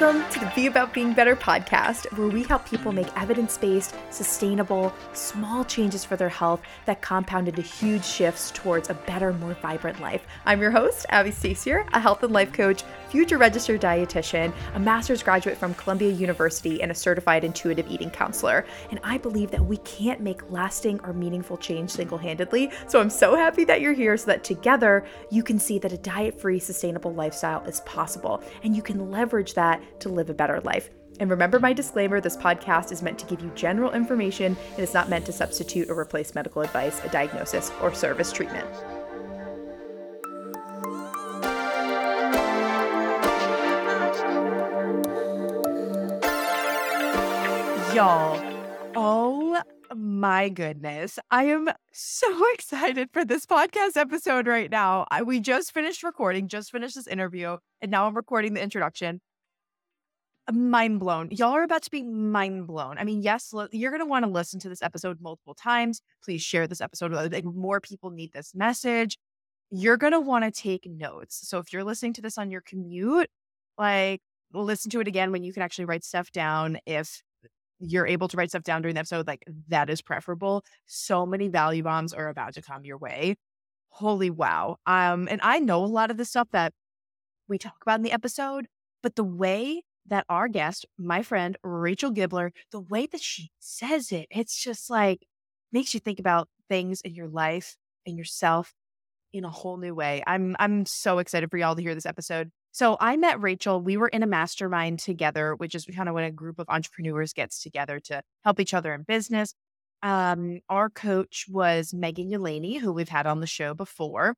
Welcome to the Be About Being Better podcast, where we help people make evidence based, sustainable, small changes for their health that compound into huge shifts towards a better, more vibrant life. I'm your host, Abbie Stasior, a health and life coach, future registered dietitian, a master's graduate from Columbia University, and a certified intuitive eating counselor. And I believe that we can't make lasting or meaningful change single handedly. So I'm so happy that you're here so that together you can see that a diet free, sustainable lifestyle is possible and you can leverage that that to live a better life. And remember my disclaimer this podcast is meant to give you general information and is not meant to substitute or replace medical advice, a diagnosis, or service treatment. Y'all, oh my goodness. I am so excited for this podcast episode right now. I, we just finished recording, just finished this interview, and now I'm recording the introduction mind blown. Y'all are about to be mind blown. I mean, yes, you're going to want to listen to this episode multiple times. Please share this episode. Like, more people need this message. You're going to want to take notes. So if you're listening to this on your commute, like listen to it again when you can actually write stuff down. If you're able to write stuff down during the episode, like that is preferable. So many value bombs are about to come your way. Holy wow. Um, and I know a lot of the stuff that we talk about in the episode, but the way that our guest, my friend Rachel Gibler, the way that she says it, it's just like makes you think about things in your life and yourself in a whole new way. I'm I'm so excited for y'all to hear this episode. So I met Rachel. We were in a mastermind together, which is kind of when a group of entrepreneurs gets together to help each other in business. Um, our coach was Megan Yelani, who we've had on the show before.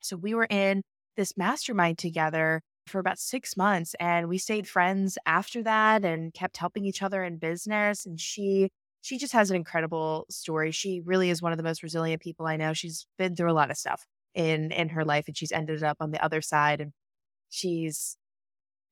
So we were in this mastermind together for about six months. And we stayed friends after that and kept helping each other in business. And she, she just has an incredible story. She really is one of the most resilient people I know. She's been through a lot of stuff in in her life and she's ended up on the other side and she's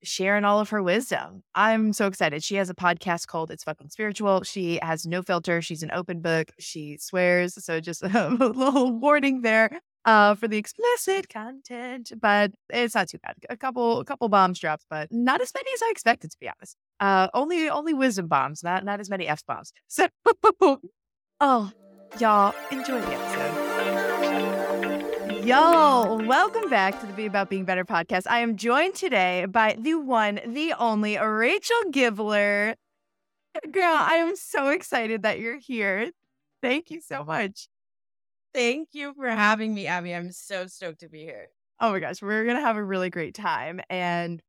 sharing all of her wisdom. I'm so excited. She has a podcast called It's Fucking Spiritual. She has no filter. She's an open book. She swears. So just a little warning there uh, for the explicit content, but it's not too bad. A couple, a couple bombs dropped, but not as many as I expected, to be honest. Uh, only, only wisdom bombs, not not as many f bombs. So, oh, y'all enjoy the episode. Yo, welcome back to the Be About Being Better podcast. I am joined today by the one, the only Rachel Gibler. Girl, I am so excited that you're here. Thank you so much. Thank you for having me, Abbie. I'm so stoked to be here. Oh my gosh, we're gonna have a really great time. And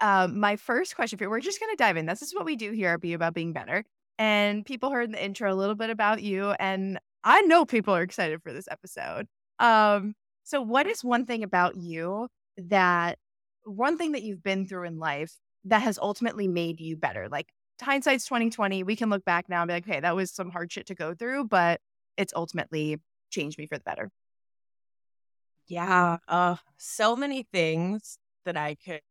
um, my first question for you, we're just gonna dive in. This is what we do here at Be About Being Better. And people heard in the intro a little bit about you, and I know people are excited for this episode. Um, so what is one thing about you that one thing that you've been through in life that has ultimately made you better? Like hindsight's 2020, we can look back now and be like, okay, that was some hard shit to go through, but it's ultimately changed me for the better? Yeah, uh, so many things that I could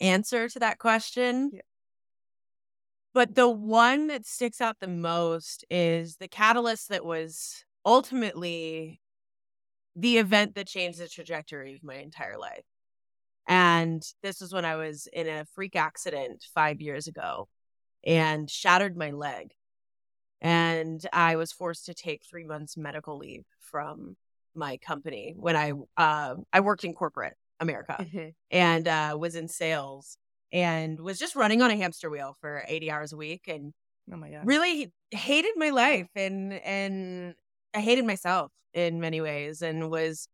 answer to that question. Yeah. But the one that sticks out the most is the catalyst that was ultimately the event that changed the trajectory of my entire life. And this was when I was in a freak accident five years ago and shattered my leg. And I was forced to take three months medical leave from my company when I uh, I worked in corporate America mm-hmm. and uh, was in sales and was just running on a hamster wheel for 80 hours a week and oh my god really hated my life and and I hated myself in many ways and was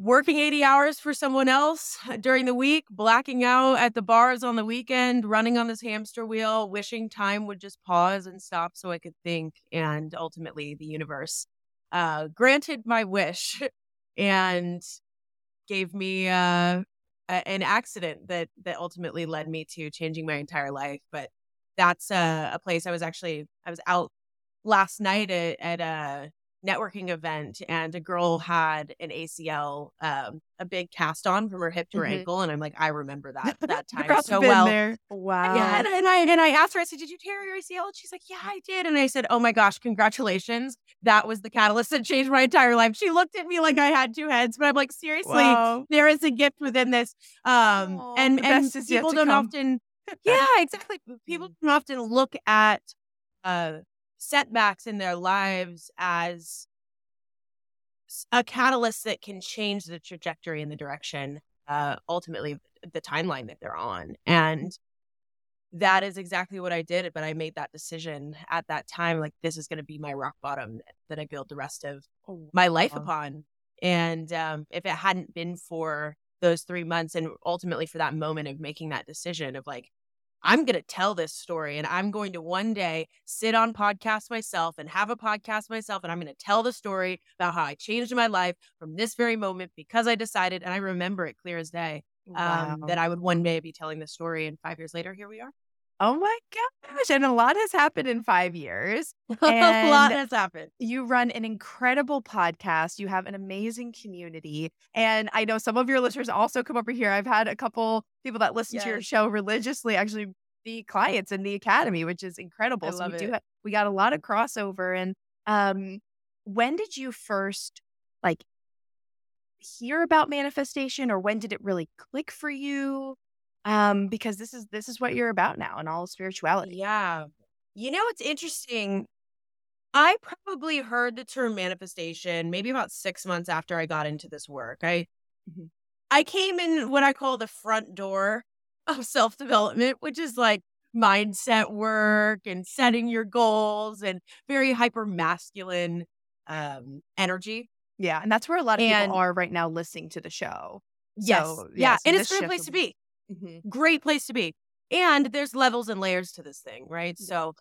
working 80 hours for someone else during the week, blacking out at the bars on the weekend, running on this hamster wheel, wishing time would just pause and stop so I could think. And ultimately, the universe uh, granted my wish and gave me uh, a, an accident that that ultimately led me to changing my entire life. But that's a, a place I was actually I was out last night at, at a networking event and a girl had an ACL, um, a big cast on from her hip to her Mhm. ankle, and I'm like, I remember that that time so well. there. Wow. Yeah, and, and I and I asked her, I said, Did you tear your ACL? And she's like, Yeah, I did. And I said, Oh my gosh, congratulations. That was the catalyst that changed my entire life. She looked at me like I had two heads, but I'm like, seriously, Wow. there is a gift within this. Um Aw, and, and best is yet people don't come. often Yeah, exactly. People don't often look at uh setbacks in their lives as a catalyst that can change the trajectory and the direction uh ultimately the timeline that they're on and that is exactly what i did but i made that decision at that time like this is going to be my rock bottom that i build the rest of my life upon and um if it hadn't been for those three months and ultimately for that moment of making that decision of like I'm going to tell this story and I'm going to one day sit on podcast myself and have a podcast myself. And I'm going to tell the story about how I changed my life from this very moment because I decided, and I remember it clear as day, um, Wow. that I would one day be telling this story. And five years later, here we are. Oh my gosh. And a lot has happened in five years. a lot has happened. You run an incredible podcast. You have an amazing community. And I know some of your listeners also come over here. I've had a couple people that listen to your show religiously actually be clients in the academy, which is incredible. I so love we do it. we got a lot of crossover. And um when did you first like hear about manifestation or when did it really click for you? Um, because this is this is what you're about now and all spirituality. Yeah. You know, it's interesting. I probably heard the term manifestation maybe about six months after I got into this work. I Mhm. I came in what I call the front door of self development, which is like mindset work and setting your goals and very hyper masculine um, energy. Yeah, and that's where a lot of And- people are right now listening to the show. Yes. So, yeah. and it's a great place to be- Mhm. great place to be. And there's levels and layers to this thing, right? Yeah. So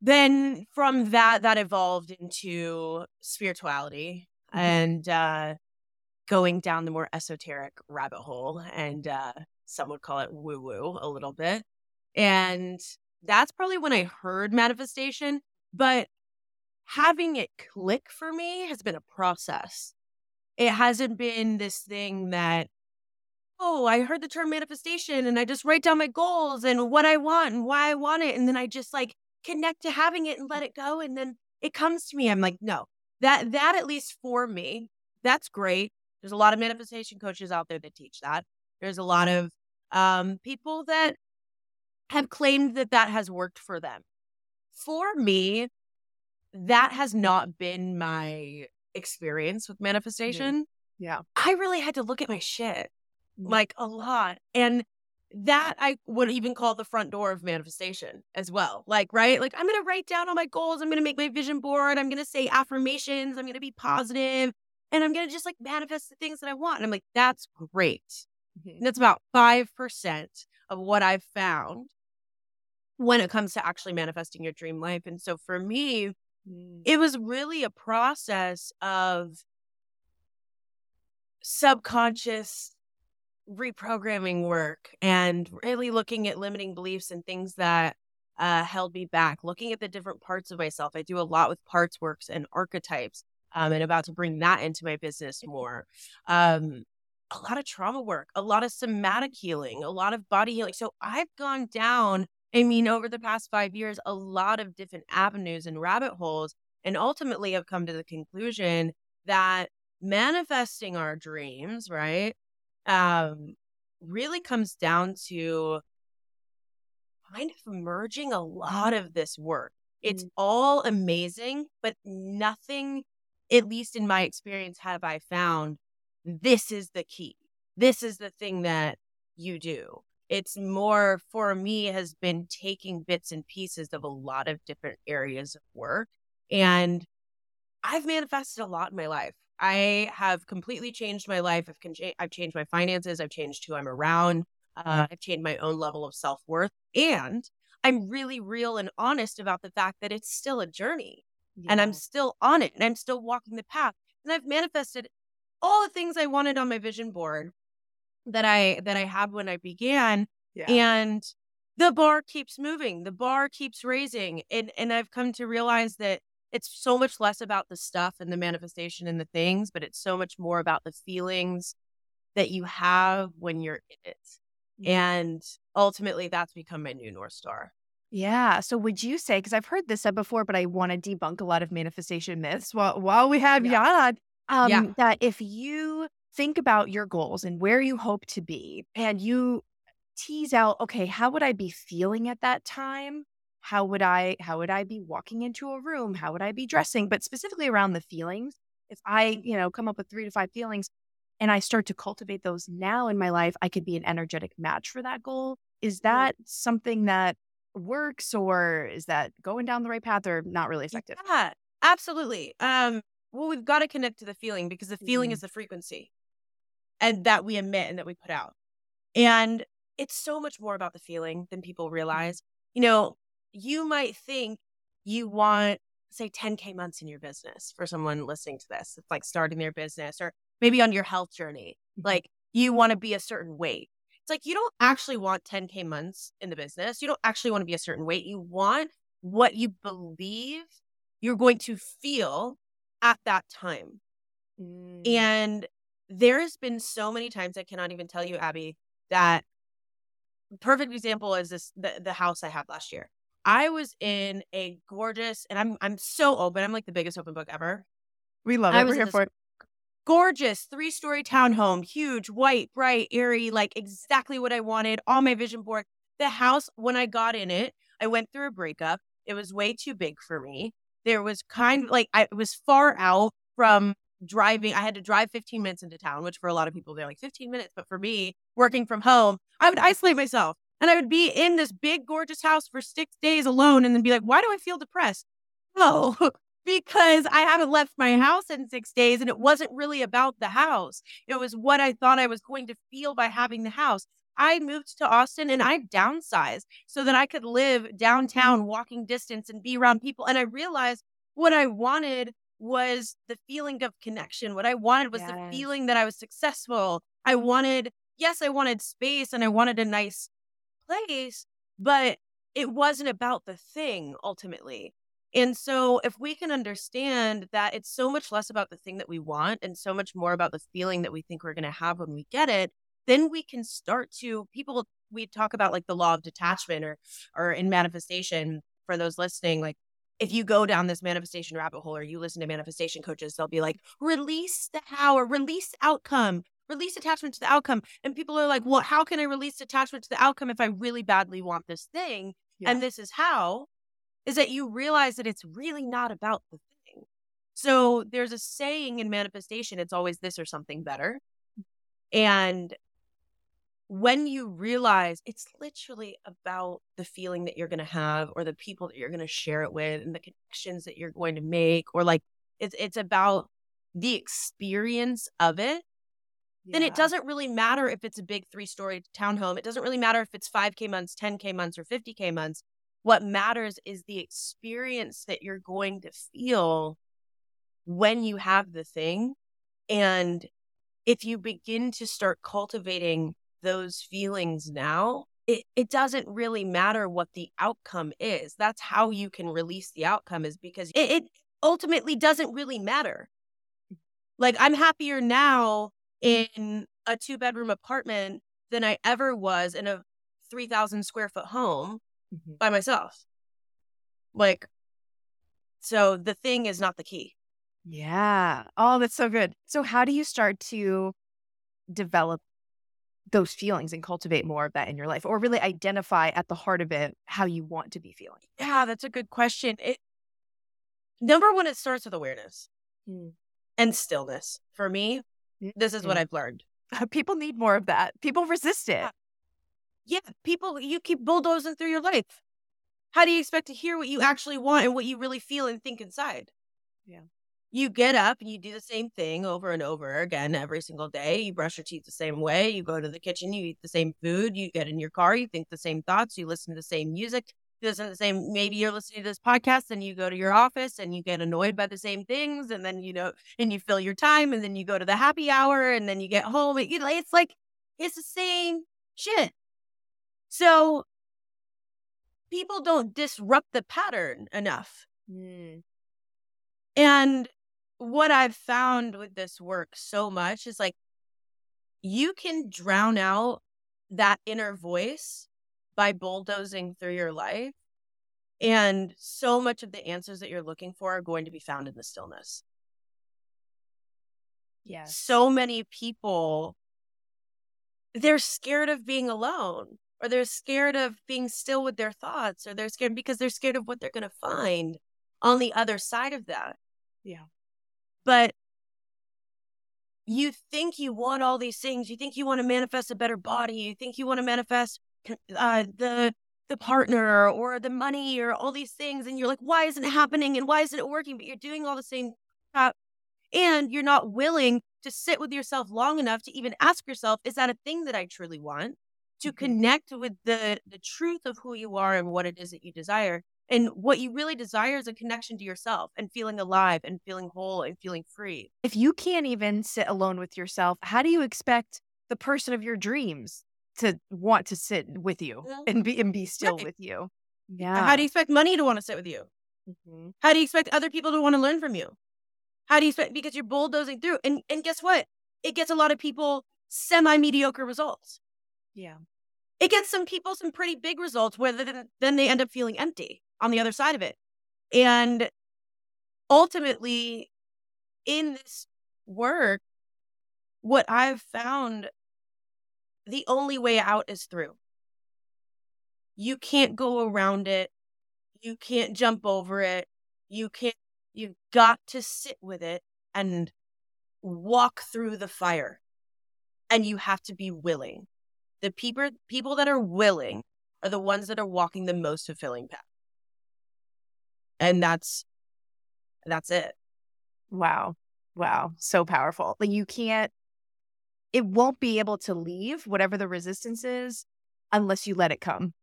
then from that that evolved into spirituality Mhm. and uh going down the more esoteric rabbit hole and uh some would call it woo woo a little bit. And that's probably when I heard manifestation, but having it click for me has been a process. It hasn't been this thing that oh, I heard the term manifestation and I just write down my goals and what I want and why I want it. And then I just like connect to having it and let it go. And then it comes to me. I'm like, no, that, that at least for me, that's great. There's a lot of manifestation coaches out there that teach that. There's a lot of um, people that have claimed that that has worked for them. For me, that has not been my experience with manifestation. Yeah. I really had to look at my shit. Like a lot. And that I would even call the front door of manifestation as well. Like, right? Like, I'm going to write down all my goals. I'm going to make my vision board. I'm going to say affirmations. I'm going to be positive, And I'm going to just like manifest the things that I want. And I'm like, that's great. Mhm. And that's about 5% of what I've found when it comes to actually manifesting your dream life. And so for me, Mm. it was really a process of subconscious reprogramming work and really looking at limiting beliefs and things that uh, held me back, looking at the different parts of myself. I do a lot with parts works and archetypes, um, and about to bring that into my business more. Um, a lot of trauma work, a lot of somatic healing, a lot of body healing. So I've gone down, I mean, over the past five years, a lot of different avenues and rabbit holes. And ultimately, I've come to the conclusion that manifesting our dreams, right, um, really comes down to kind of merging a lot of this work. It's all amazing, but nothing, at least in my experience, have I found this is the key. This is the thing that you do. It's more for me has been taking bits and pieces of a lot of different areas of work. And I've manifested a lot in my life. I have completely changed my life. I've, con- I've changed my finances. I've changed who I'm around. Uh, I've changed my own level of self worth. And I'm really real and honest about the fact that it's still a journey and I'm still on it and I'm still walking the path. And I've manifested all the things I wanted on my vision board that I that I had when I began yeah. and the bar keeps moving the bar keeps raising and and i've come to realize that it's so much less about the stuff and the manifestation and the things, but it's so much more about the feelings that you have when you're in it. Mm-hmm. And ultimately, that's become my new North Star. Yeah. So would you say, because I've heard this said before, but I want to debunk a lot of manifestation myths while, while we have yeah. Jan, um, yeah. that if you think about your goals and where you hope to be and you tease out, okay, how would I be feeling at that time? How would I how would I be walking into a room? How would I be dressing? But specifically around the feelings, if I, you know, come up with 3 to 5 feelings and I start to cultivate those now in my life, I could be an energetic match for that goal. Is that something that works or is that going down the right path or not really effective? Yeah, absolutely. Um, well, we've got to connect to the feeling because the feeling mm-hmm. is the frequency and that we emit and that we put out. And it's so much more about the feeling than people mm-hmm. realize. You know, you might think you want, say, 10K months in your business for someone listening to this, it's like starting their business or maybe on your health journey. Mm-hmm. Like you want to be a certain weight it's like you don't actually want 10K months in the business. You don't actually want to be a certain weight. You want what you believe you're going to feel at that time. Mm. And there has been so many times I cannot even tell you, Abbie, that perfect example is this the, the house I had last year. I was in a gorgeous, and I'm I'm so open. I'm like the biggest open book ever. We love it. We're here for it gorgeous three story townhome, huge, white, bright, airy, like exactly what I wanted on my vision board. The house, when I got in it, I went through a breakup. It was way too big for me. There was kind of like I was far out from driving. I had to drive 15 minutes into town, which for a lot of people, they're like 15 minutes. But for me, working from home, I would isolate myself and I would be in this big, gorgeous house for six days alone and then be like, why do I feel depressed? Oh, because I haven't left my house in six days and it wasn't really about the house. It was what I thought I was going to feel by having the house. I moved to Austin and I downsized so that I could live mm-hmm. downtown, walking distance, and be around people. And I realized what I wanted was the feeling of connection. What I wanted was yes. the feeling that I was successful. I wanted, yes, I wanted space and I wanted a nice place, but it wasn't about the thing ultimately. And so, if we can understand that it's so much less about the thing that we want and so much more about the feeling that we think we're going to have when we get it, then we can start to people we talk about like the law of detachment or or in manifestation for those listening like if you go down this manifestation rabbit hole or you listen to manifestation coaches they'll be like release the how or release outcome release attachment to the outcome and people are like well how can i release attachment to the outcome if i really badly want this thing yeah. and this is how is that you realize that it's really not about the thing. So there's a saying in manifestation, it's always this or something better. And when you realize it's literally about the feeling that you're going to have or the people that you're going to share it with and the connections that you're going to make or like it's it's about the experience of it yeah. then it doesn't really matter if it's a big three story townhome it doesn't really matter if it's 5k months 10k months or 50k months what matters is the experience that you're going to feel when you have the thing. And if you begin to start cultivating those feelings now, it, it doesn't really matter what the outcome is. That's how you can release the outcome, is because it, it ultimately doesn't really matter. Like, I'm happier now in a two bedroom apartment than I ever was in a 3,000 square foot home mm-hmm. by myself. Like, so the thing is not the key. Yeah. Oh, that's so good. So, how do you start to develop those feelings and cultivate more of that in your life or really identify at the heart of it how you want to be feeling? Yeah, that's a good question. It number one, it starts with awareness mm. and stillness. For me. This is what mm. I've learned. People need more of that. People resist it. Yeah, people, you keep bulldozing through your life. How do you expect to hear what you actually want and what you really feel and think inside? Yeah. You get up and you do the same thing over and over again every single day. You brush your teeth the same way. You go to the kitchen, you eat the same food. You get in your car, you think the same thoughts. You listen to the same music. Listen to the same, maybe you're listening to this podcast and you go to your office and you get annoyed by the same things. And then, you know, and you fill your time and then you go to the happy hour and then you get home. you know, it's like, it's the same shit. So people don't disrupt the pattern enough. Mm. And what I've found with this work so much is like you can drown out that inner voice by bulldozing through your life. And so much of the answers that you're looking for are going to be found in the stillness. Yeah. So many people, they're scared of being alone, or they're scared of being still with their thoughts, or they're scared because they're scared of what they're going to find on the other side of that. Yeah. But you think you want all these things. You think you want to manifest a better body. You think you want to manifest uh, the the partner or the money or all these things, and you're like, why isn't it happening? And why isn't it working? But you're doing all the same crap, and you're not willing to sit with yourself long enough to even ask yourself, is that a thing that I truly want? To mm-hmm. connect with the the truth of who you are and what it is that you desire. And what you really desire is a connection to yourself and feeling alive and feeling whole and feeling free. If you can't even sit alone with yourself, how do you expect the person of your dreams to want to sit with you mm-hmm. and be and be still right. with you? Yeah. How do you expect money to want to sit with you? Mm-hmm. How do you expect other people to want to learn from you? How do you expect because you're bulldozing through and and guess what? It gets a lot of people semi mediocre results. Yeah. It gets some people some pretty big results where then, then they end up feeling empty on the other side of it. And ultimately, in this work, what I've found the only way out is through. You can't go around it. You can't jump over it. You can't, you've got to sit with it and walk through the fire. And you have to be willing. The people, people that are willing are the ones that are walking the most fulfilling path and that's that's it wow wow so powerful like you can't it won't be able to leave whatever the resistance is unless you let it come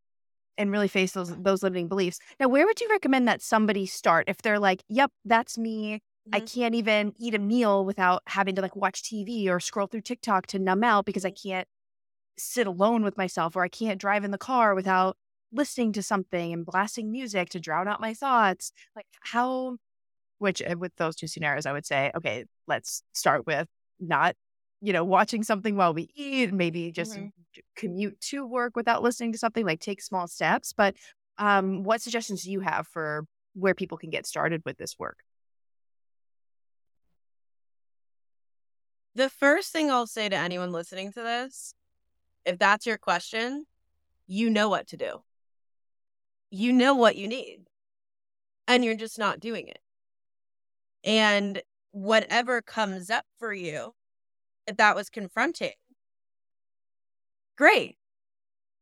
and really face those those limiting beliefs now where would you recommend that somebody start if they're like yep that's me mm-hmm. i can't even eat a meal without having to like watch tv or scroll through tiktok to numb out because i can't sit alone with myself or i can't drive in the car without listening to something and blasting music to drown out my thoughts. Like how, which eh, with those two scenarios, I would say, okay, let's start with not, you know, watching something while we eat, maybe just mm-hmm. commute to work without listening to something, like take small steps. But um, what suggestions do you have for where people can get started with this work? The first thing I'll say to anyone listening to this, if that's your question, you know what to do you know what you need and you're just not doing it. And whatever comes up for you, if that was confronting, great.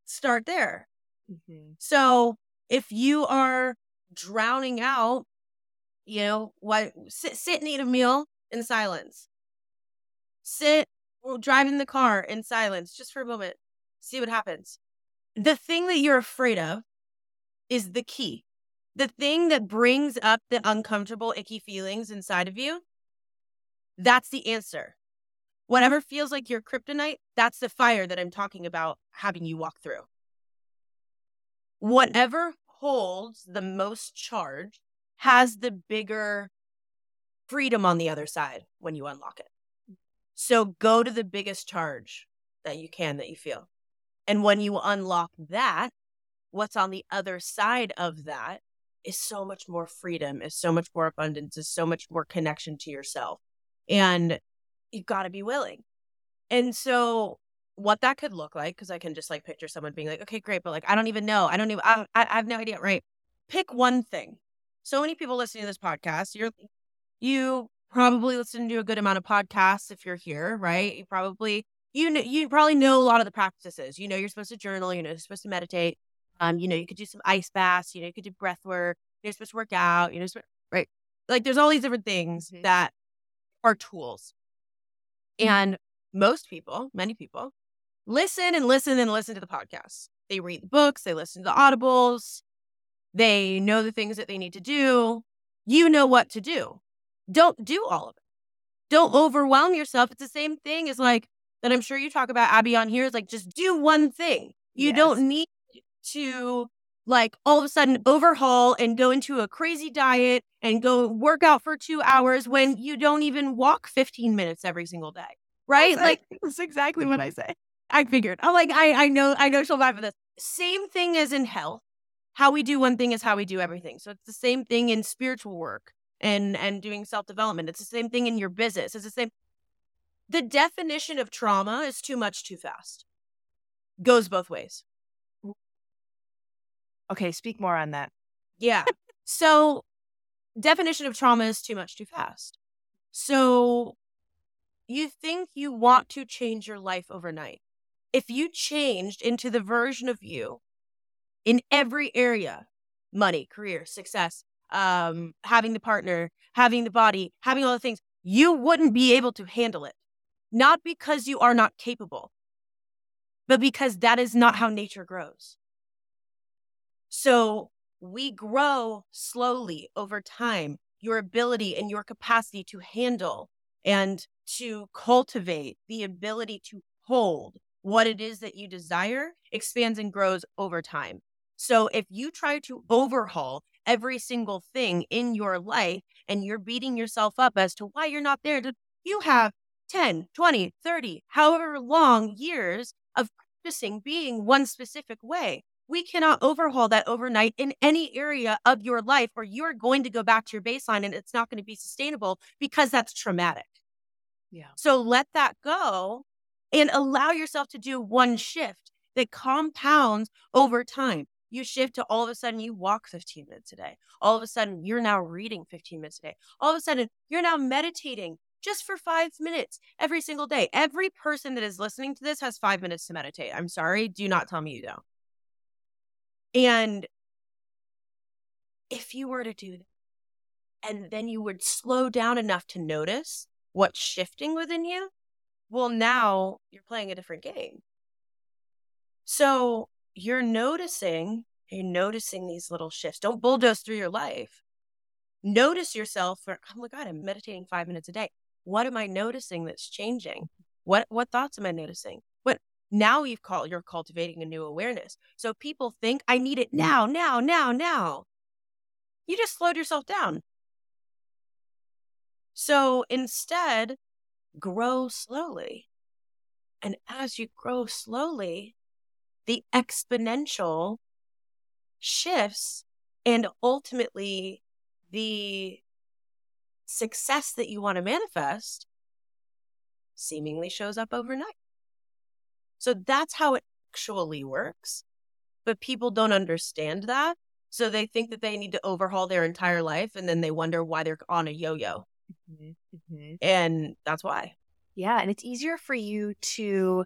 Start there. Mm-hmm. So if you are drowning out, you know, what sit, sit and eat a meal in silence. Sit or drive in the car in silence just for a moment. See what happens. The thing that you're afraid of is the key. The thing that brings up the uncomfortable, icky feelings inside of you, that's the answer. Whatever feels like your kryptonite, that's the fire that I'm talking about having you walk through. Whatever holds the most charge has the bigger freedom on the other side when you unlock it. So go to the biggest charge that you can that you feel. And when you unlock that, what's on the other side of that is so much more freedom, is so much more abundance, is so much more connection to yourself. And you've got to be willing. And so, what that could look like, because I can just like picture someone being like, okay, great, but like, I don't even know. I don't even, I, I have no idea. Right. Pick one thing. So many people listening to this podcast, you're, you probably listen to a good amount of podcasts if you're here, right? You probably, you know, you probably know a lot of the practices. You know, you're supposed to journal, you know, you're supposed to meditate. Um, you know, you could do some ice baths, you know, you could do breath work, you're supposed to work out, you know, right? Like there's all these different things mm-hmm. that are tools. Mm-hmm. And most people, many people, listen and listen and listen to the podcasts. They read the books, they listen to the audibles, they know the things that they need to do. You know what to do. Don't do all of it. Don't overwhelm yourself. It's the same thing as like that I'm sure you talk about Abbie on here is like just do one thing. You yes. don't need to like all of a sudden overhaul and go into a crazy diet and go work out for two hours when you don't even walk 15 minutes every single day. Right? That's like that's exactly what I say. I figured. I'm like, I, I know, I know she'll vibe with this. Same thing as in health. How we do one thing is how we do everything. So it's the same thing in spiritual work and and doing self-development. It's the same thing in your business. It's the same. The definition of trauma is too much too fast. Goes both ways. Okay, speak more on that. Yeah. so definition of trauma is too much too fast. So you think you want to change your life overnight. If you changed into the version of you in every area, money, career, success, um, having the partner, having the body, having all the things, you wouldn't be able to handle it. Not because you are not capable, but because that is not how nature grows. So we grow slowly over time. Your ability and your capacity to handle and to cultivate the ability to hold what it is that you desire expands and grows over time. So if you try to overhaul every single thing in your life and you're beating yourself up as to why you're not there, you have 10, 20, 30, however long years of practicing being one specific way. We cannot overhaul that overnight in any area of your life, or you're going to go back to your baseline and it's not going to be sustainable because that's traumatic. Yeah. So let that go and allow yourself to do one shift that compounds over time. You shift to all of a sudden you walk 15 minutes a day. All of a sudden you're now reading 15 minutes a day. All of a sudden you're now meditating just for five minutes every single day. Every person that is listening to this has five minutes to meditate. I'm sorry. Do not tell me you don't. And if you were to do that, and then you would slow down enough to notice what's shifting within you, well, now you're playing a different game. So you're noticing, you're noticing these little shifts. Don't bulldoze through your life. Notice yourself for, oh my God, I'm meditating five minutes a day. What am I noticing that's changing? What what thoughts am I noticing? Now you've called you're cultivating a new awareness. So people think I need it now, now, now, now. You just slowed yourself down. So instead, grow slowly. And as you grow slowly, the exponential shifts and ultimately the success that you want to manifest seemingly shows up overnight. So that's how it actually works. But people don't understand that. So they think that they need to overhaul their entire life and then they wonder why they're on a yo yo. Mm-hmm. Mm-hmm. And that's why. Yeah. And it's easier for you to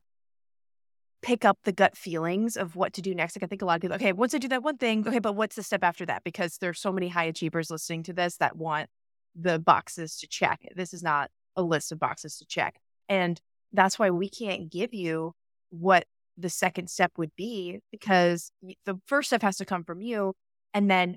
pick up the gut feelings of what to do next. Like I think a lot of people, okay, once I do that one thing, okay, but what's the step after that? Because there's so many high achievers listening to this that want the boxes to check. This is not a list of boxes to check. And that's why we can't give you what the second step would be because the first step has to come from you. And then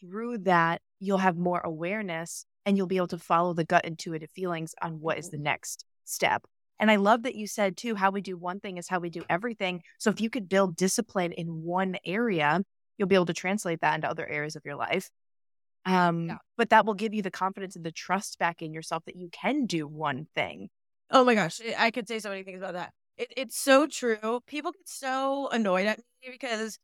through that, you'll have more awareness and you'll be able to follow the gut intuitive feelings on what is the mm-hmm. next step. And I love that you said too, how we do one thing is how we do everything. So if you could build discipline in one area, you'll be able to translate that into other areas of your life. Um, yeah. But that will give you the confidence and the trust back in yourself that you can do one thing. Oh my gosh, I could say so many things about that. It, it's so true. People get so annoyed at me because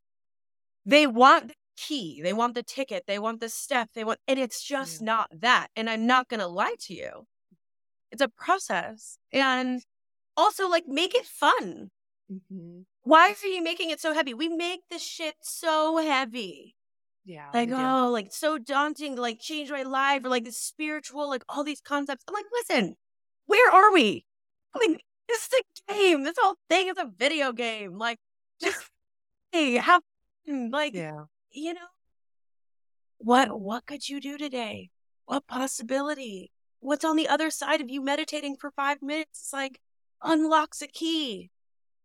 they want the key, they want the ticket, they want the step, they want, and it's just yeah. not that. And I'm not going to lie to you. It's a process. And also, like, make it fun. Mm-hmm. Why are you making it so heavy? We make this shit so heavy. Yeah. Like, oh, like so daunting like change my life or like the spiritual, like all these concepts. I'm like, listen, where are we? Like, this is a game. This whole thing is a video game. Like, just hey, have fun. like yeah. you know. What what could you do today? What possibility? What's on the other side of you meditating for five minutes? It's like unlocks a key.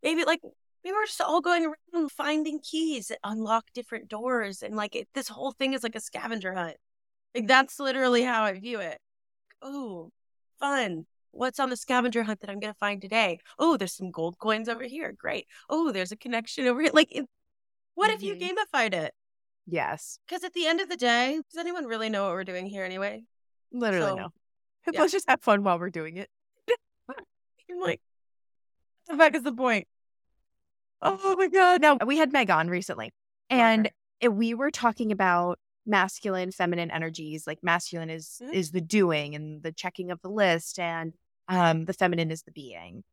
Maybe like we were just all going around finding keys that unlock different doors and like it, this whole thing is like a scavenger hunt like that's literally how i view it oh fun what's on the scavenger hunt that i'm going to find today oh there's some gold coins over here great oh there's a connection over here like it, What mm-hmm. if you mm-hmm. gamified it? Yes. Because at the end of the day, does anyone really know what we're doing here anyway? Literally so, no. Yeah. Let's just have fun while we're doing it. I'm like, the fuck is the point? Oh my god! Now we had Meg on recently, and we were talking about masculine, feminine energies. Like masculine is mm-hmm. is the doing and the checking of the list, and um, the feminine is the being.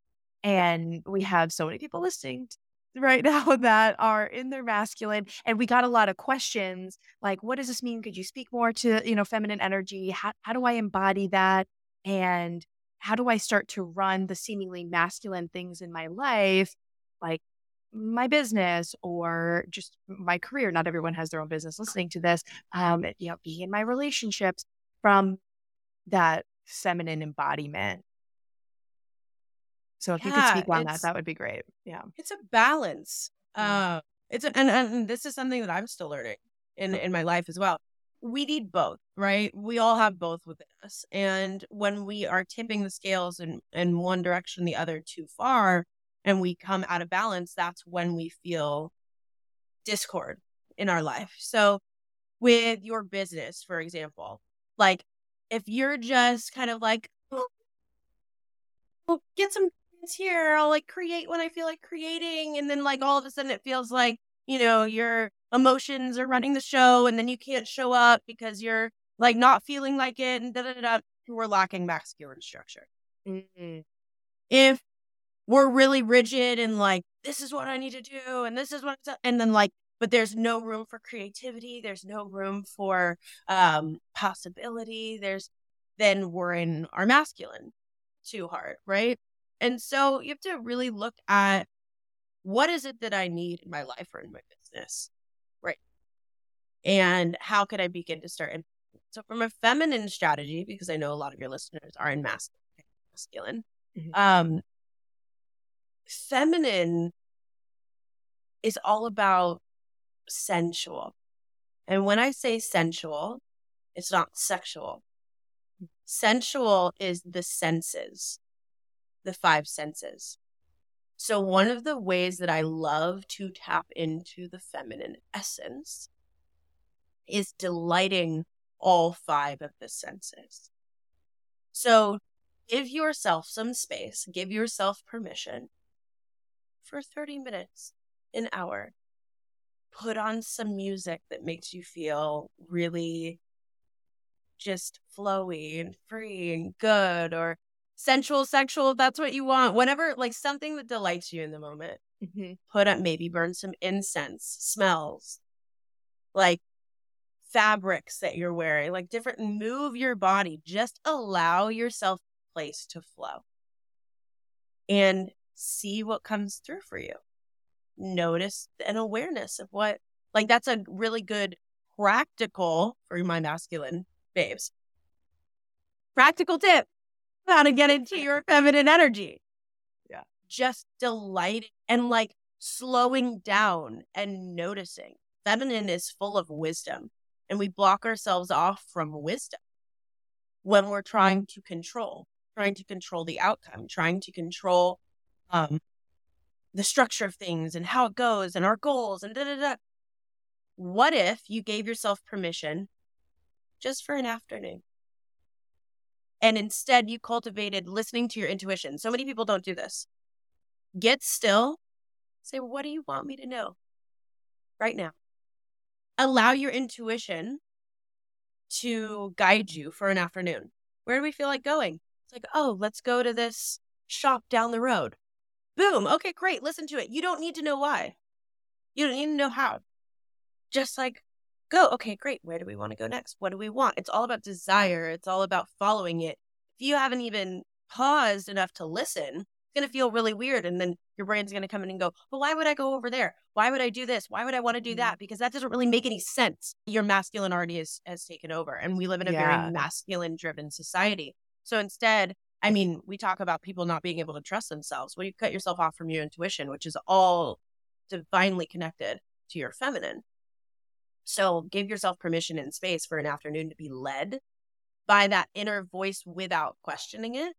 And we have so many people listening right now that are in their masculine and we got a lot of questions like what does this mean? Could you speak more to you know feminine energy? How, how do i embody that? And how do i start to run the seemingly masculine things in my life like my business or just my career? Not everyone has their own business listening to this um you know being in my relationships from that feminine embodiment so if yeah, you could speak on that, that would be great. Yeah. It's a balance. Uh, it's a, and, and this is something that I'm still learning in, in my life as well. We need both, right? We all have both within us. And when we are tipping the scales in, in one direction, the other too far, and we come out of balance, that's when we feel discord in our life. So with your business, for example, like if you're just kind of like, oh, well, get some here. I'll like create when I feel like creating. And then like all of a sudden it feels like, you know, your emotions are running the show and then you can't show up because you're like not feeling like it and da da da. We're lacking masculine structure. Mm-hmm. If we're really rigid and like, this is what I need to do and this is what, and then like, but there's no room for creativity. There's no room for um, possibility. There's, then we're in our masculine too hard, right? And so you have to really look at what is it that I need in my life or in my business? Right. And how could I begin to start? And so from a feminine strategy, because I know a lot of your listeners are in masculine, mm-hmm. um, feminine is all about sensual. And when I say sensual, it's not sexual. Mm. Sensual is the senses the five senses. So, one of the ways that I love to tap into the feminine essence is delighting all five of the senses. So, give yourself some space, give yourself permission for 30 minutes, an hour. Put on some music that makes you feel really just flowy and free and good, or sensual, sexual, if that's what you want, whatever, like something that delights you in the moment. Mm-hmm. Put up, maybe burn some incense, smells, like fabrics that you're wearing, like different, move your body. Just allow yourself place to flow and see what comes through for you. Notice an awareness of what, like, that's a really good practical for my masculine babes. Practical tip how to get into your feminine energy. Yeah. Just delighting and like slowing down and noticing. Feminine is full of wisdom, and we block ourselves off from wisdom when we're trying to control, trying to control the outcome, trying to control um, the structure of things and how it goes and our goals and da da da. What if you gave yourself permission just for an afternoon? And instead, you cultivated listening to your intuition. So many people don't do this. Get still, say, What do you want me to know right now? Allow your intuition to guide you for an afternoon. Where do we feel like going? It's like, oh, let's go to this shop down the road. Boom. Okay, great. Listen to it. You don't need to know why. You don't need to know how. Just like go. Okay, great. Where do we want to go next? What do we want? It's all about desire. It's all about following it. If you haven't even paused enough to listen, it's going to feel really weird. And then your brain's going to come in and go, well, why would I go over there? Why would I do this? Why would I want to do mm-hmm. that? Because that doesn't really make any sense. Your masculine already has, has taken over. And we live in a yeah. very masculine driven society. So instead, I mean, we talk about people not being able to trust themselves. Well, you cut yourself off from your intuition, which is all divinely connected to your feminine. So give yourself permission and space for an afternoon to be led by that inner voice without questioning it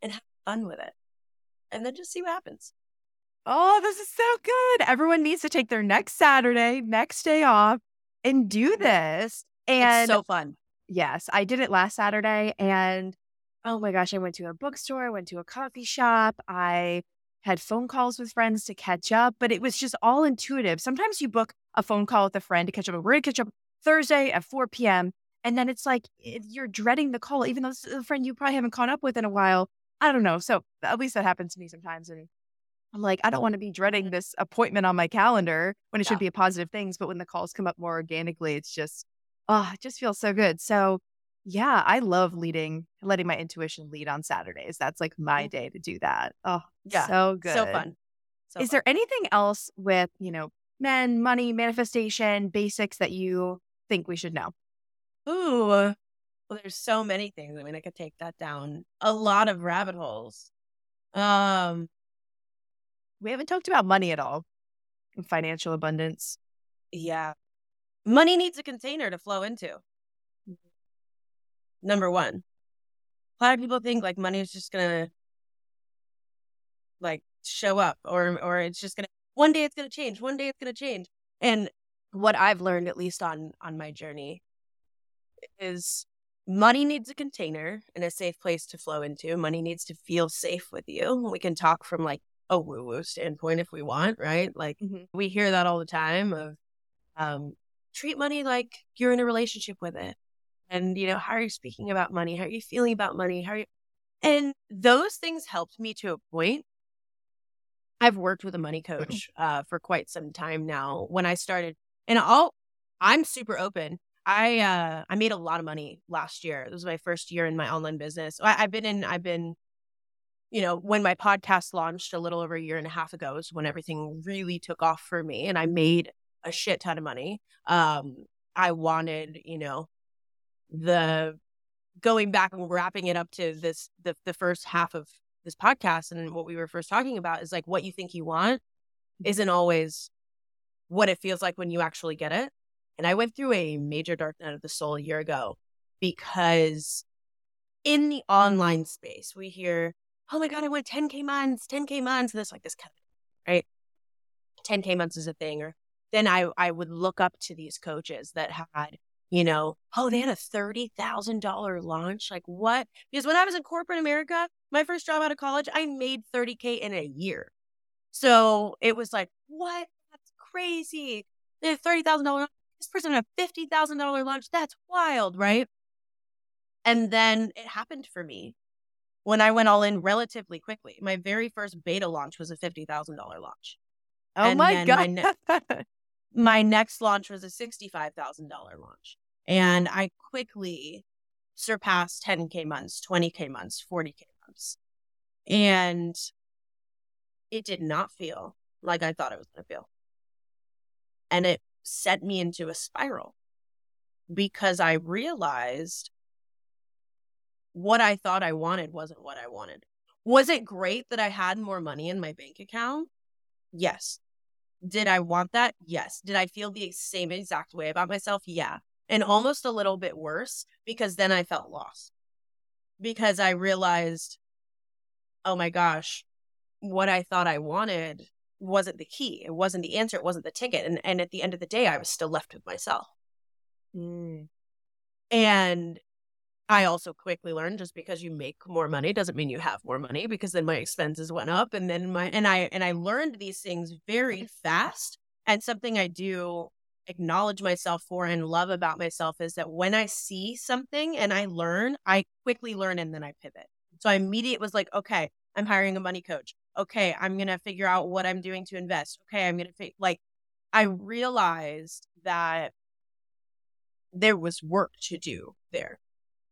and have fun with it. And then just see what happens. Oh, this is so good. Everyone needs to take their next Saturday, next day off and do this. And it's so fun. Yes, I did it last Saturday and oh my gosh, I went to a bookstore, I went to a coffee shop. I had phone calls with friends to catch up, but it was just all intuitive. Sometimes you book a phone call with a friend to catch up. We're going to catch up Thursday at 4 p.m. And then it's like eh, you're dreading the call, even though it's a friend you probably haven't caught up with in a while. I don't know. So at least that happens to me sometimes. And I'm like, I don't want to be dreading mm-hmm. this appointment on my calendar when it yeah. should be a positive things. But when the calls come up more organically, it's just, oh, it just feels so good. So yeah, I love leading, letting my intuition lead on Saturdays. That's like my day to do that. Oh, yeah. So good. So fun. So Is fun. there anything else with, you know, men, money, manifestation, basics that you think we should know? Ooh, well, there's so many things. I mean, I could take that down a lot of rabbit holes. Um, we haven't talked about money at all. Financial abundance. Yeah. Money needs a container to flow into. Number one. A lot of people think like money is just gonna like show up or or it's just gonna one day it's gonna change, one day it's gonna change. And what I've learned, at least on on my journey, is money needs a container and a safe place to flow into. Money needs to feel safe with you. We can talk from like a woo woo standpoint if we want, right? Like mm-hmm. we hear that all the time of um, treat money like you're in a relationship with it. And, you know, how are you speaking about money? How are you feeling about money? How are you? And those things helped me to a point. I've worked with a money coach uh, for quite some time now. When I started, and I'll, I'm super open. I uh, I made a lot of money last year. It was my first year in my online business. I, I've been in. I've been you know, when my podcast launched a little over a year and a half ago is when everything really took off for me and I made a shit ton of money. Um, I wanted, you know, the going back and wrapping it up to this the the first half of this podcast and what we were first talking about is like what you think you want mm-hmm. isn't always what it feels like when you actually get it. And I went through a major dark night of the soul a year ago because in the online space, we hear oh my God, I went 10K months, 10K months. And it's like this kind of, right? 10K months is a thing. Or then I, I would look up to these coaches that had, you know, oh, they had a $30,000 launch. Like what? Because when I was in corporate America, my first job out of college, I made 30K in a year. So it was like, what? That's crazy. They had $30,000. This person had a $50,000 launch. That's wild, right? And then it happened for me when I went all in relatively quickly. My very first beta launch was a $50,000 launch. Oh and my God. My, ne- my, next launch was a $65,000 launch. And I quickly surpassed 10K months, 20K months, 40K months. And it did not feel like I thought it was going to feel. And it sent me into a spiral because I realized what I thought I wanted wasn't what I wanted. Was it great that I had more money in my bank account? Yes. Did I want that? Yes. Did I feel the same exact way about myself? Yeah. And almost a little bit worse because then I felt lost. Because I realized, oh my gosh, what I thought I wanted wasn't the key. It wasn't the answer. It wasn't the ticket. And, and at the end of the day, I was still left with myself. Mm. And I also quickly learned just because you make more money doesn't mean you have more money because then my expenses went up and then my and I and I learned these things very fast and something I do acknowledge myself for and love about myself is that when I see something and I learn, I quickly learn and then I pivot. So I immediately was like, okay, I'm hiring a money coach. Okay, I'm going to figure out what I'm doing to invest. Okay, I'm going to fi- like I realized that there was work to do there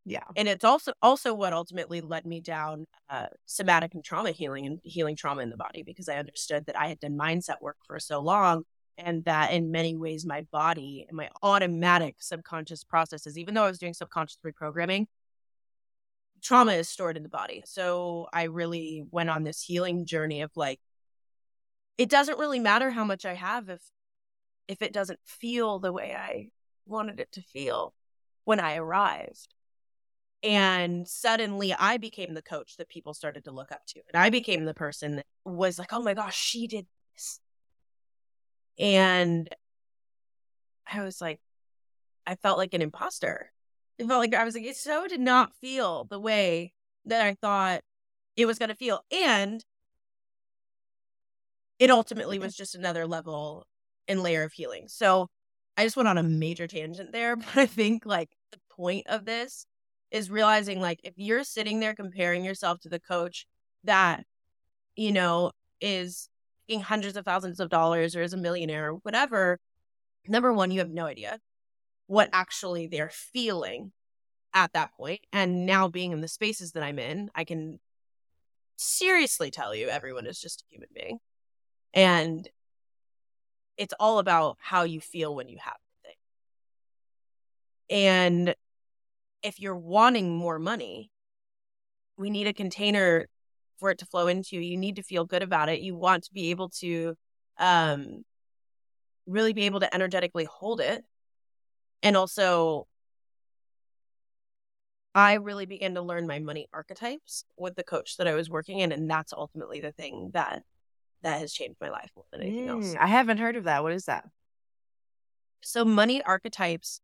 yeah. And it's also also what ultimately led me down uh, somatic and trauma healing and healing trauma in the body because I understood that I had done mindset work for so long and that in many ways my body and my automatic subconscious processes, even though I was doing subconscious reprogramming, trauma is stored in the body. So I really went on this healing journey of like, it doesn't really matter how much I have if if it doesn't feel the way I wanted it to feel when I arrived And suddenly I became the coach that people started to look up to. And I became the person that was like, oh my gosh, she did this. And I was like, I felt like an imposter. It felt like I was like, it so did not feel the way that I thought it was going to feel. And it ultimately was just another level and layer of healing. So I just went on a major tangent there, but I think like the point of this is realizing like if you're sitting there comparing yourself to the coach that you know is making hundreds of thousands of dollars or is a millionaire or whatever number one you have no idea what actually they're feeling at that point. and now being in the spaces that i'm in i can seriously tell you everyone is just a human being and it's all about how you feel when you have the thing and if you're wanting more money, we need a container for it to flow into. You You need to feel good about it. You want to be able to um, really be able to energetically hold it. And also, I really began to learn my money archetypes with the coach that I was working in, and that's ultimately the thing that that has changed my life more than anything mm, else. I haven't heard of that. What is that? So, money archetypes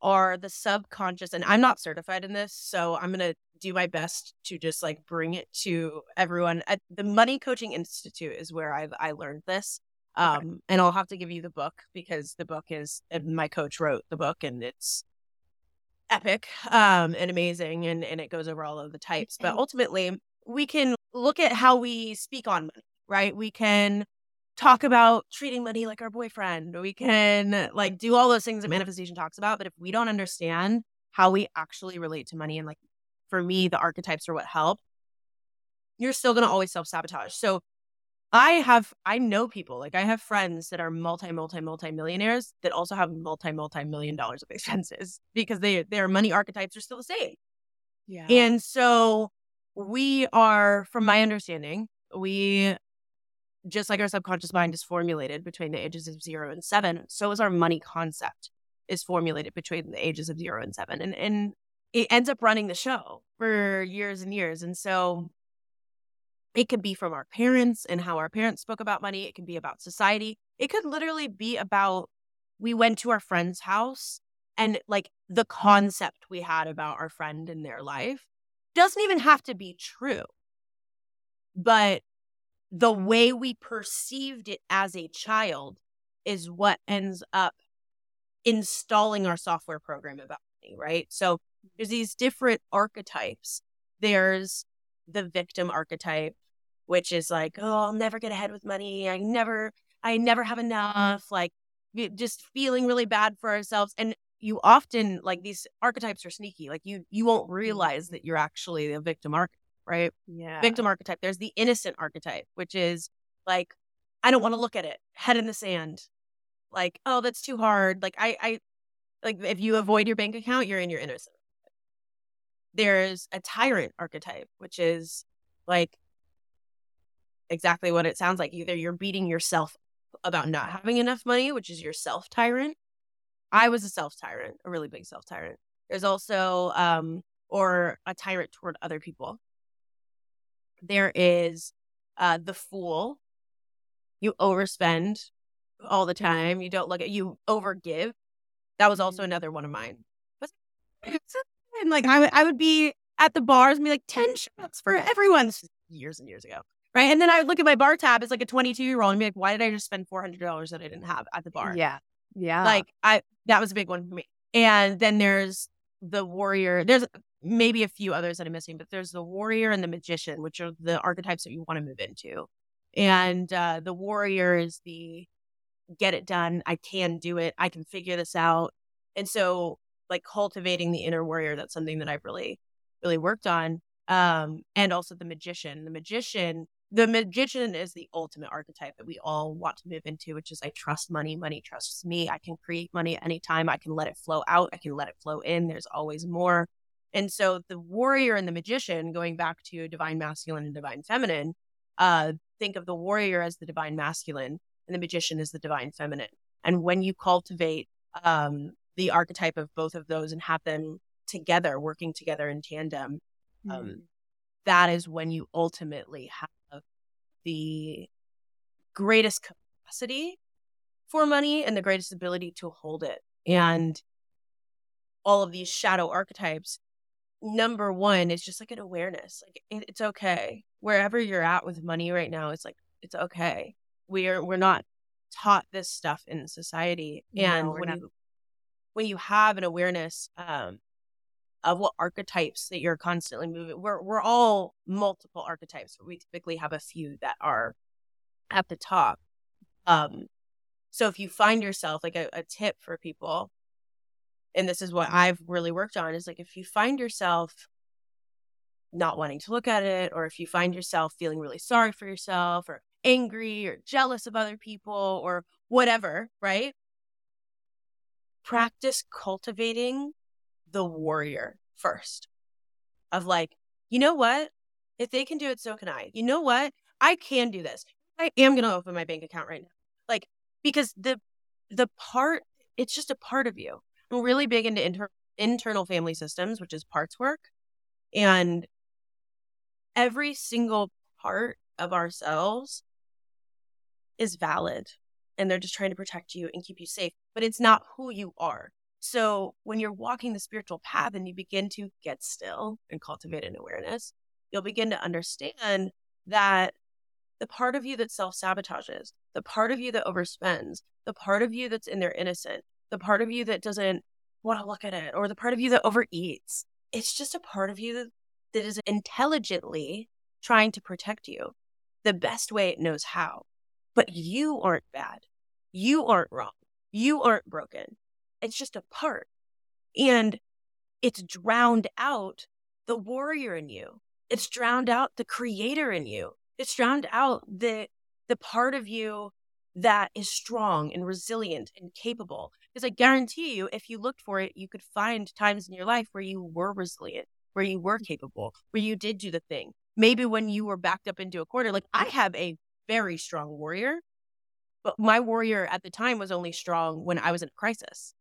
are the subconscious and i'm not certified in this so i'm going to do my best to just like bring it to everyone at the money coaching institute is where i've i learned this um okay. and i'll have to give you the book because the book is my coach wrote the book and it's epic um and amazing and and it goes over all of the types but ultimately we can look at how we speak on money right we can talk about treating money like our boyfriend. We can like do all those things that mm-hmm. manifestation talks about. But if we don't understand how we actually relate to money, and like for me, the archetypes are what help, you're still going to always self sabotage. So I have, I know people, like I have friends that are multi, multi, multi millionaires that also have multi, multi million dollars of expenses because they, their money archetypes are still the same. Yeah. And so we are, from my understanding, we just like our subconscious mind is formulated between the ages of zero and seven, so is our money concept is formulated between the ages of zero and seven. And and it ends up running the show for years and years. And so it could be from our parents and how our parents spoke about money. It could be about society. It could literally be about we went to our friend's house and like the concept we had about our friend and their life doesn't even have to be true. But the way we perceived it as a child is what ends up installing our software program about money, right? So mm-hmm. there's these different archetypes. There's the victim archetype, which is like, oh, I'll never get ahead with money. I never, I never have enough. Like just feeling really bad for ourselves. And you often like these archetypes are sneaky. Like you, you won't mm-hmm. realize that you're actually a victim archetype right? Yeah. Victim archetype. There's the innocent archetype, which is like, I don't want to look at it, head in the sand. Like, oh, that's too hard. Like, I, I, like, if you avoid your bank account, you're in your innocent. There's a tyrant archetype, which is like exactly what it sounds like. Either you're beating yourself about not having enough money, which is your self tyrant. I was a self tyrant, a really big self tyrant. There's also, um, or a tyrant toward other people. There is uh, the fool. You overspend all the time. You don't look at you overgive. That was also mm-hmm. another one of mine. And like I would, I would be at the bars and be like ten shots for everyone years and years ago, right? And then I would look at my bar tab as like a twenty two year old and be like, why did I just spend four hundred dollars that I didn't have at the bar? Yeah, yeah. Like I that was a big one for me. And then there's the warrior. There's maybe a few others that I'm missing, but there's the warrior and the magician, which are the archetypes that you want to move into. And uh, the warrior is the get it done. I can do it. I can figure this out. And so, like cultivating the inner warrior, that's something that I've really, really worked on. Um, and also the magician. The magician, the magician is the ultimate archetype that we all want to move into, which is I trust money. Money trusts me. I can create money anytime. I can let it flow out. I can let it flow in. There's always more. And so the warrior and the magician, going back to divine masculine and divine feminine, uh, think of the warrior as the divine masculine and the magician as the divine feminine. And when you cultivate um, the archetype of both of those and have them together, working together in tandem, um, mm-hmm. that is when you ultimately have the greatest capacity for money and the greatest ability to hold it. And all of these shadow archetypes, number one is just like an awareness. Like it, it's okay. Wherever you're at with money right now, it's like it's okay. We're we're not taught this stuff in society. And no, when not. you when you have an awareness um, of what archetypes that you're constantly moving, we're we're all multiple archetypes, but we typically have a few that are at the top. Um, so if you find yourself like a, a tip for people, and this is what I've really worked on, is like if you find yourself not wanting to look at it, or if you find yourself feeling really sorry for yourself, or angry, or jealous of other people, or whatever, right? Practice cultivating the warrior first of like, you know what? If they can do it, so can I. You know what? I can do this. I am going to open my bank account right now. Like, because the, the part, it's just a part of you. I'm really big into inter- internal family systems, which is parts work. And every single part of ourselves is valid and they're just trying to protect you and keep you safe, but it's not who you are. So when you're walking the spiritual path and you begin to get still and cultivate an awareness, you'll begin to understand that the part of you that self sabotages, the part of you that overspends, the part of you that's in their innocent, the part of you that doesn't want to look at it, or the part of you that overeats, it's just a part of you that, is intelligently trying to protect you the best way it knows how. But you aren't bad. You aren't wrong. You aren't broken. It's just a part. And it's drowned out the warrior in you. It's drowned out the creator in you. It's drowned out the the part of you that is strong and resilient and capable. Because I guarantee you, if you looked for it, you could find times in your life where you were resilient, where you were capable, where you did do the thing. Maybe when you were backed up into a corner, like I have a very strong warrior, but my warrior at the time was only strong when I was in a crisis.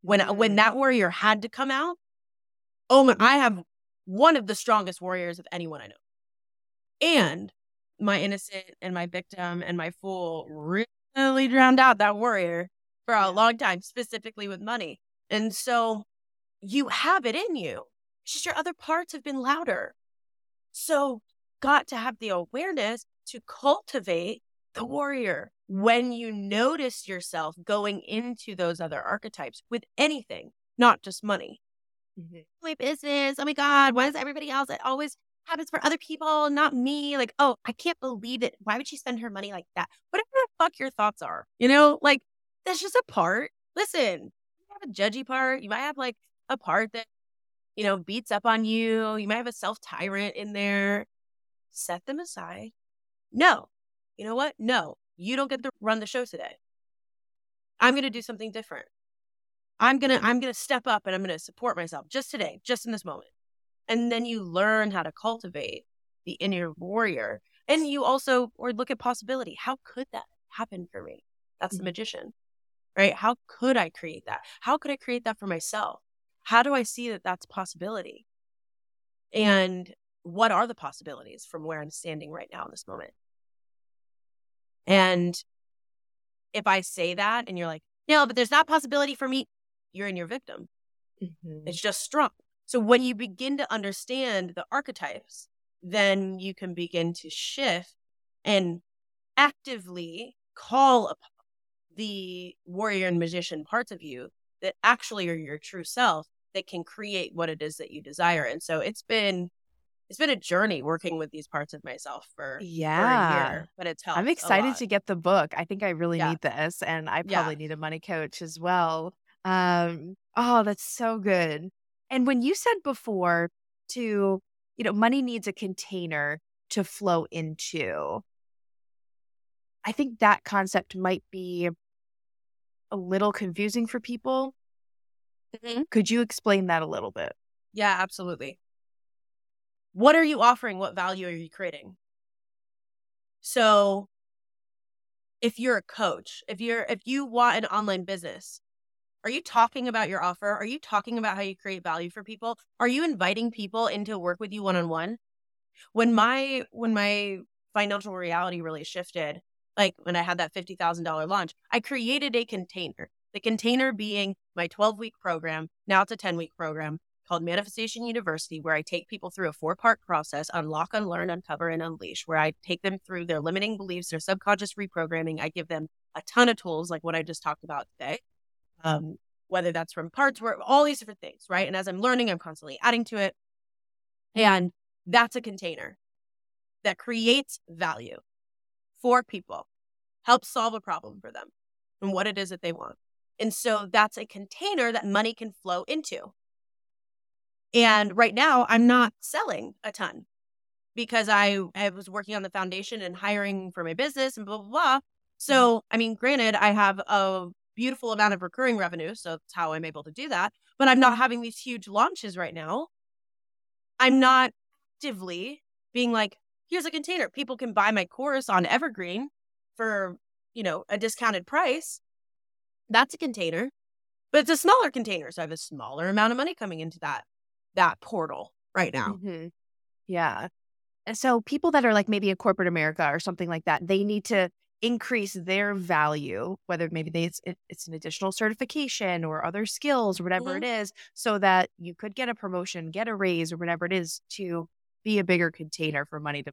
When when mm. that warrior had to come out, oh my, I have one of the strongest warriors of anyone I know. And my innocent and my victim and my fool really drowned out that warrior for a long time, specifically with money. And so you have it in you. It's just your other parts have been louder. So got to have the awareness to cultivate the warrior when you notice yourself going into those other archetypes with anything, not just money. Mm-hmm. My business. Oh my God. Why is everybody else? It always happens for other people, not me. Like, oh, I can't believe it. Why would she spend her money like that? Whatever the fuck your thoughts are, you know, like that's just a part. Listen, you have a judgy part. You might have like a part that, you know, beats up on you. You might have a self tyrant in there. Set them aside. No. You know what? No, you don't get to run the show today. I'm going to do something different. I'm going to I'm going to step up and I'm going to support myself just today, just in this moment. And then you learn how to cultivate the inner warrior. And you also or look at possibility. How could that happen for me? That's mm-hmm. the magician. Right? How could I create that? How could I create that for myself? How do I see that that's possibility? And what are the possibilities from where I'm standing right now in this moment? And if I say that and you're like, no, but there's not possibility for me, you're in your victim. Mm-hmm. It's just strong. So when you begin to understand the archetypes, then you can begin to shift and actively call upon the warrior and magician parts of you that actually are your true self that can create what it is that you desire. And so it's been it's been a journey working with these parts of myself for yeah, for year, but it's helped. I'm excited to get the book. I think I really yeah. need this, and I probably yeah. need a money coach as well. Um, oh, that's so good. And when you said before to, you know, money needs a container to flow into, I think that concept might be a little confusing for people. Mm-hmm. Could you explain that a little bit? Yeah, absolutely what are you offering? What value are you creating? So if you're a coach, if you're if you want an online business, Are you talking about your offer? Are you talking about how you create value for people? Are you inviting people into work with you one on one? When my when my financial reality really shifted, like when I had that $50,000 launch, I created a container. The container being my 12 week program. Now it's a 10 week program called Manifestation University, where I take people through a four part process unlock, unlearn, uncover, and unleash, where I take them through their limiting beliefs, their subconscious reprogramming. I give them a ton of tools like what I just talked about today. Um, whether that's from parts work, all these different things, right? And as I'm learning, I'm constantly adding to it. And that's a container that creates value for people, help solve a problem for them and what it is that they want. And so that's a container that money can flow into. And right now, I'm not selling a ton because I, I was working on the foundation and hiring for my business and blah, blah, blah. Mm-hmm. So, I mean, granted, I have a beautiful amount of recurring revenue. So that's how I'm able to do that. But I'm not having these huge launches right now. I'm not actively being like, here's a container. People can buy my course on Evergreen for, you know, a discounted price. That's a container, but it's a smaller container. So I have a smaller amount of money coming into that that portal right now. Mm-hmm. Yeah. And so people that are like maybe a corporate America or something like that, they need to increase their value, whether maybe they, it's, it's an additional certification or other skills or whatever mm-hmm. it is, so that you could get a promotion, get a raise or whatever it is to be a bigger container for money to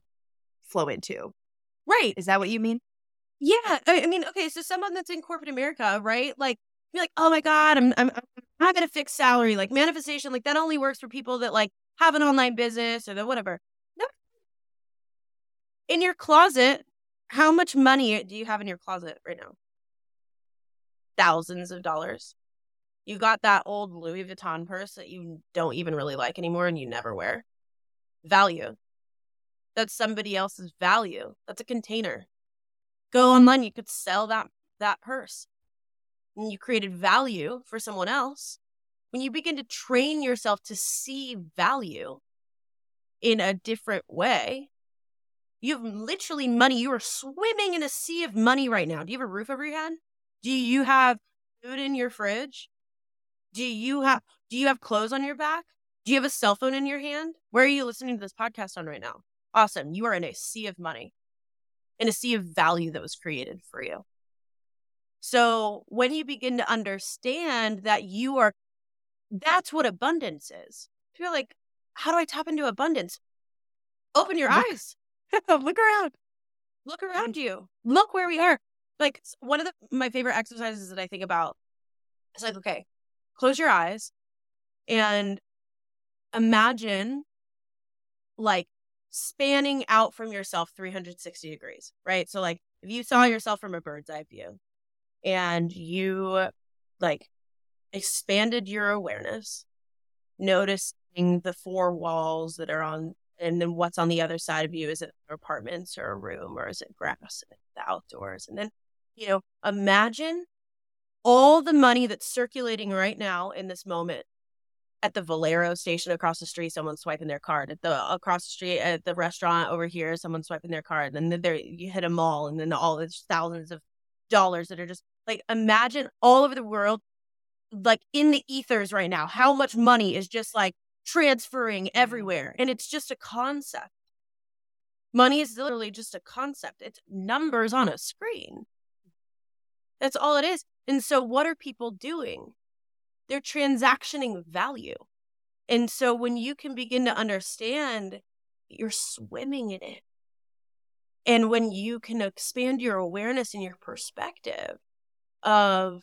flow into. Right. Is that what you mean? Yeah. I mean, okay. So someone that's in corporate America, right? Like, be like, oh my God, I'm, I'm, I'm having a fixed salary. Like manifestation, like that only works for people that like have an online business or the whatever. No. In your closet, how much money do you have in your closet right now? Thousands of dollars. You got that old Louis Vuitton purse that you don't even really like anymore and you never wear. Value. That's somebody else's value. That's a container. Go online, you could sell that that purse. And you created value for someone else. When you begin to train yourself to see value in a different way, you have literally money. You are swimming in a sea of money right now. Do you have a roof over your head? Do you have food in your fridge? Do you have do you have clothes on your back? Do you have a cell phone in your hand? Where are you listening to this podcast on right now? Awesome. You are in a sea of money, in a sea of value that was created for you. So when you begin to understand that you are, that's what abundance is. You're like, how do I tap into abundance? Open your eyes. Look around. Look around you. Look where we are. Like one of the my favorite exercises that I think about is like, okay, close your eyes and imagine like spanning out from yourself 360 degrees, right? So like if you saw yourself from a bird's eye view and you like expanded your awareness, noticing the four walls that are on and then what's on the other side of you is it apartments or a room or is it grass and the outdoors and then you know imagine all the money that's circulating right now in this moment at the valero station across the street someone's swiping their card at the across the street at the restaurant over here someone's swiping their card and then there you hit a mall and then all these thousands of dollars that are just like imagine all over the world like in the ethers right now how much money is just like transferring mm-hmm. everywhere. And it's just a concept. Money is literally just a concept, it's numbers on a screen. That's all it is. And so, what are people doing? They're transactioning value. And so, when you can begin to understand, you're swimming in it. And when you can expand your awareness and your perspective of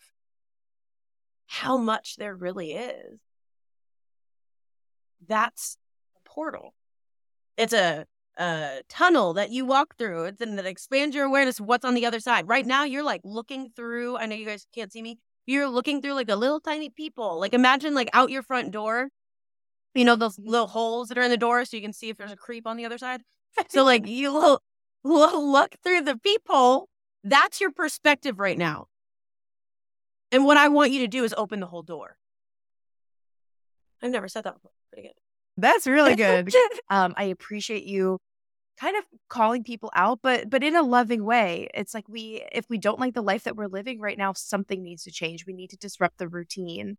how much there really is, that's a portal. It's a a tunnel that you walk through. It's and that expands your awareness of what's on the other side. Right now, you're like looking through. I know you guys can't see me. You're looking through like a little tiny peephole. Like imagine like out your front door. You know those little holes that are in the door, so you can see if there's a creep on the other side. so like you look, look through the peephole. That's your perspective right now. And what I want you to do is open the whole door. I've never said that before. Pretty good. That's really good. um, I appreciate you kind of calling people out, but but in a loving way. It's like we if we don't like the life that we're living right now, something needs to change. We need to disrupt the routine.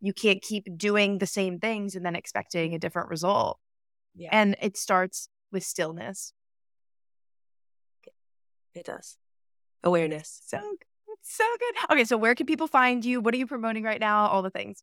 You can't keep doing the same things and then expecting a different result. Yeah. And it starts with stillness. It does. Awareness. So so good. Okay, so where can people find you? What are you promoting right now? All the things.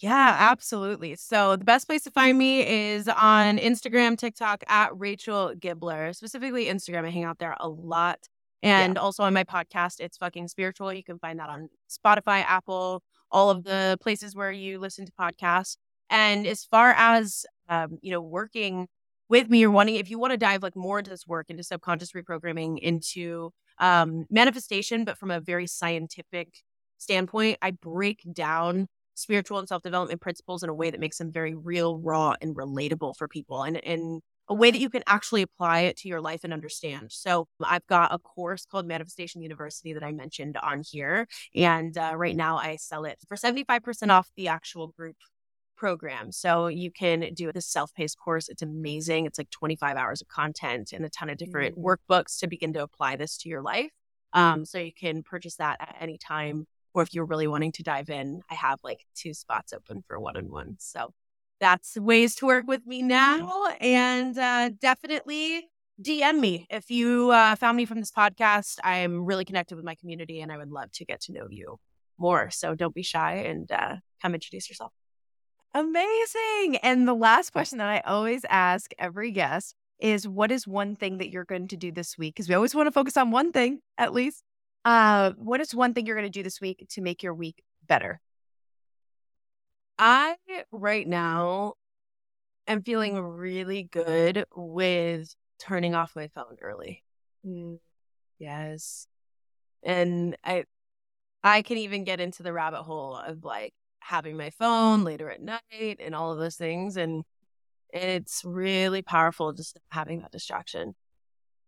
Yeah, absolutely. So the best place to find me is on Instagram, TikTok at Rachel Gibler. Specifically Instagram. I hang out there a lot. And yeah. also on my podcast, It's Fucking Spiritual. You can find that on Spotify, Apple, all of the places where you listen to podcasts. And as far as um, you know, working with me or wanting, if you want to dive like more into this work, into subconscious reprogramming, into um, manifestation, but from a very scientific standpoint, I break down spiritual and self development principles in a way that makes them very real, raw, and relatable for people, and in a way that you can actually apply it to your life and understand. So I've got a course called Manifestation University that I mentioned on here, and uh, right now I sell it for seventy five percent off the actual group program. So you can do this self-paced course. It's amazing. It's like 25 hours of content and a ton of different mm-hmm. workbooks to begin to apply this to your life. Um, so you can purchase that at any time or if you're really wanting to dive in, I have like two spots open for one on one. So that's ways to work with me now. And uh, definitely DM me if you uh, found me from this podcast. I'm really connected with my community and I would love to get to know you more. So don't be shy and uh, come introduce yourself. Amazing. And the last question that I always ask every guest is what is one thing that you're going to do this week? Because we always want to focus on one thing at least. Uh, what is one thing you're going to do this week to make your week better? I right now am feeling really good with turning off my phone early. Mm, yes. And I I can even get into the rabbit hole of like having my phone later at night and all of those things and it's really powerful just having that distraction.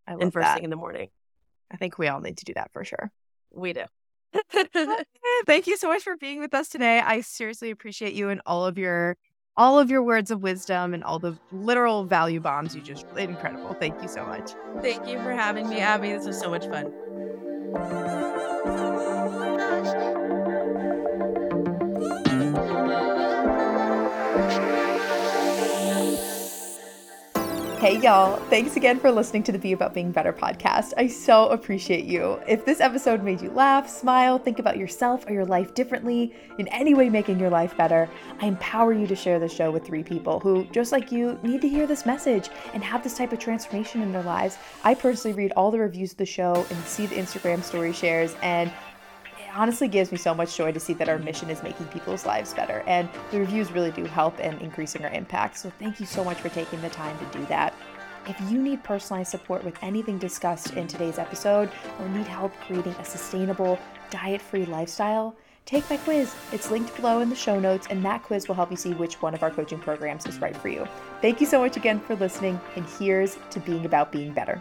I love and first that. thing in the morning. I think we all need to do that for sure. We do. Thank you so much for being with us today. I seriously appreciate you and all of your all of your words of wisdom and all the literal value bombs you just incredible. Thank you so much. Thank you for having me, Abbie. This was so much fun. Hey, y'all. Thanks again for listening to the Be About Being Better podcast. I so appreciate you. If this episode made you laugh, smile, think about yourself or your life differently, in any way making your life better, I empower you to share the show with three people who, just like you, need to hear this message and have this type of transformation in their lives. I personally read all the reviews of the show and see the Instagram story shares, and honestly gives me so much joy to see that our mission is making people's lives better. And the reviews really do help in increasing our impact. So thank you so much for taking the time to do that. If you need personalized support with anything discussed in today's episode or need help creating a sustainable, diet free lifestyle, take my quiz. It's linked below in the show notes, and that quiz will help you see which one of our coaching programs is right for you. Thank you so much again for listening, and here's to being about being better.